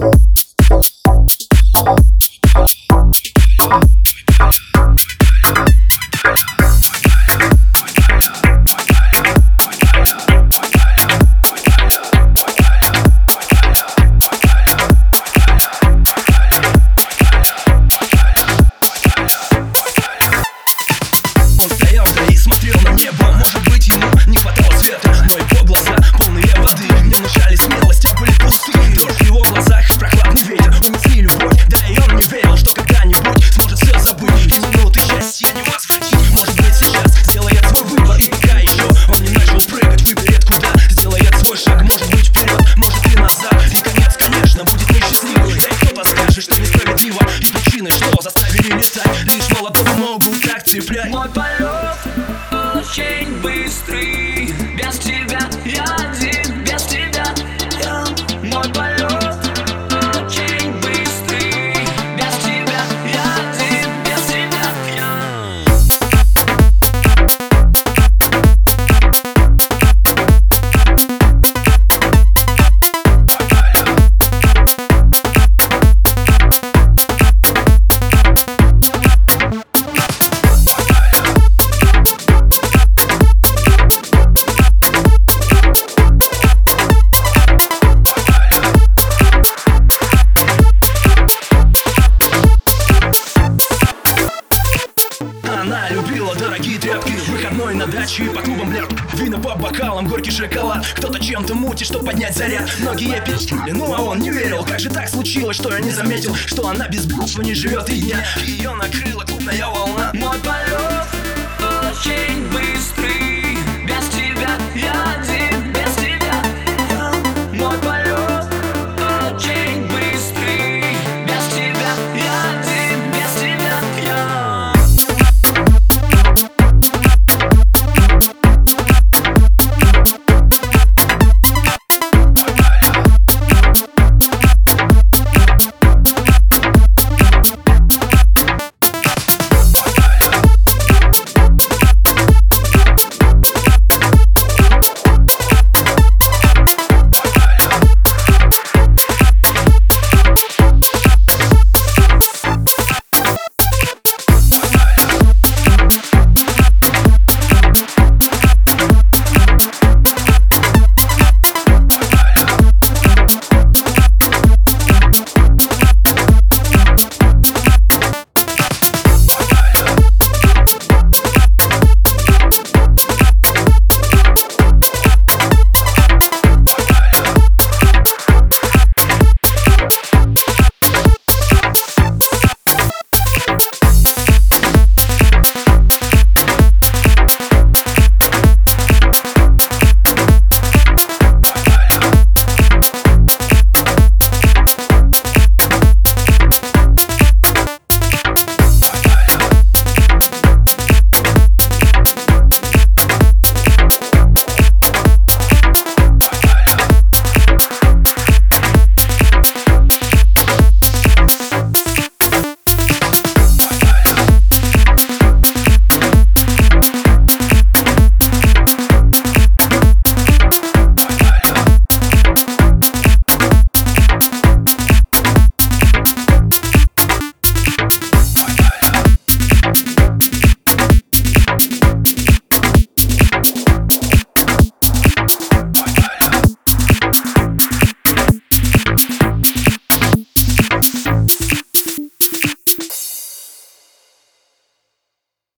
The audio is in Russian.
Thank you И причины, что заставили летать. Лишь молодого могут так цеплять. Мой полет очень быстрый Без тебя Она любила дорогие тряпки. Выходной на даче и по клубам ляп Вина по бокалам, горький шоколад. Кто-то чем-то мутит, чтоб поднять заряд. Ноги ей перестили, ну а он не верил. Как же так случилось, что я не заметил Что она без буквы не живет и дня. Ее накрыла клубная волна. Мой полет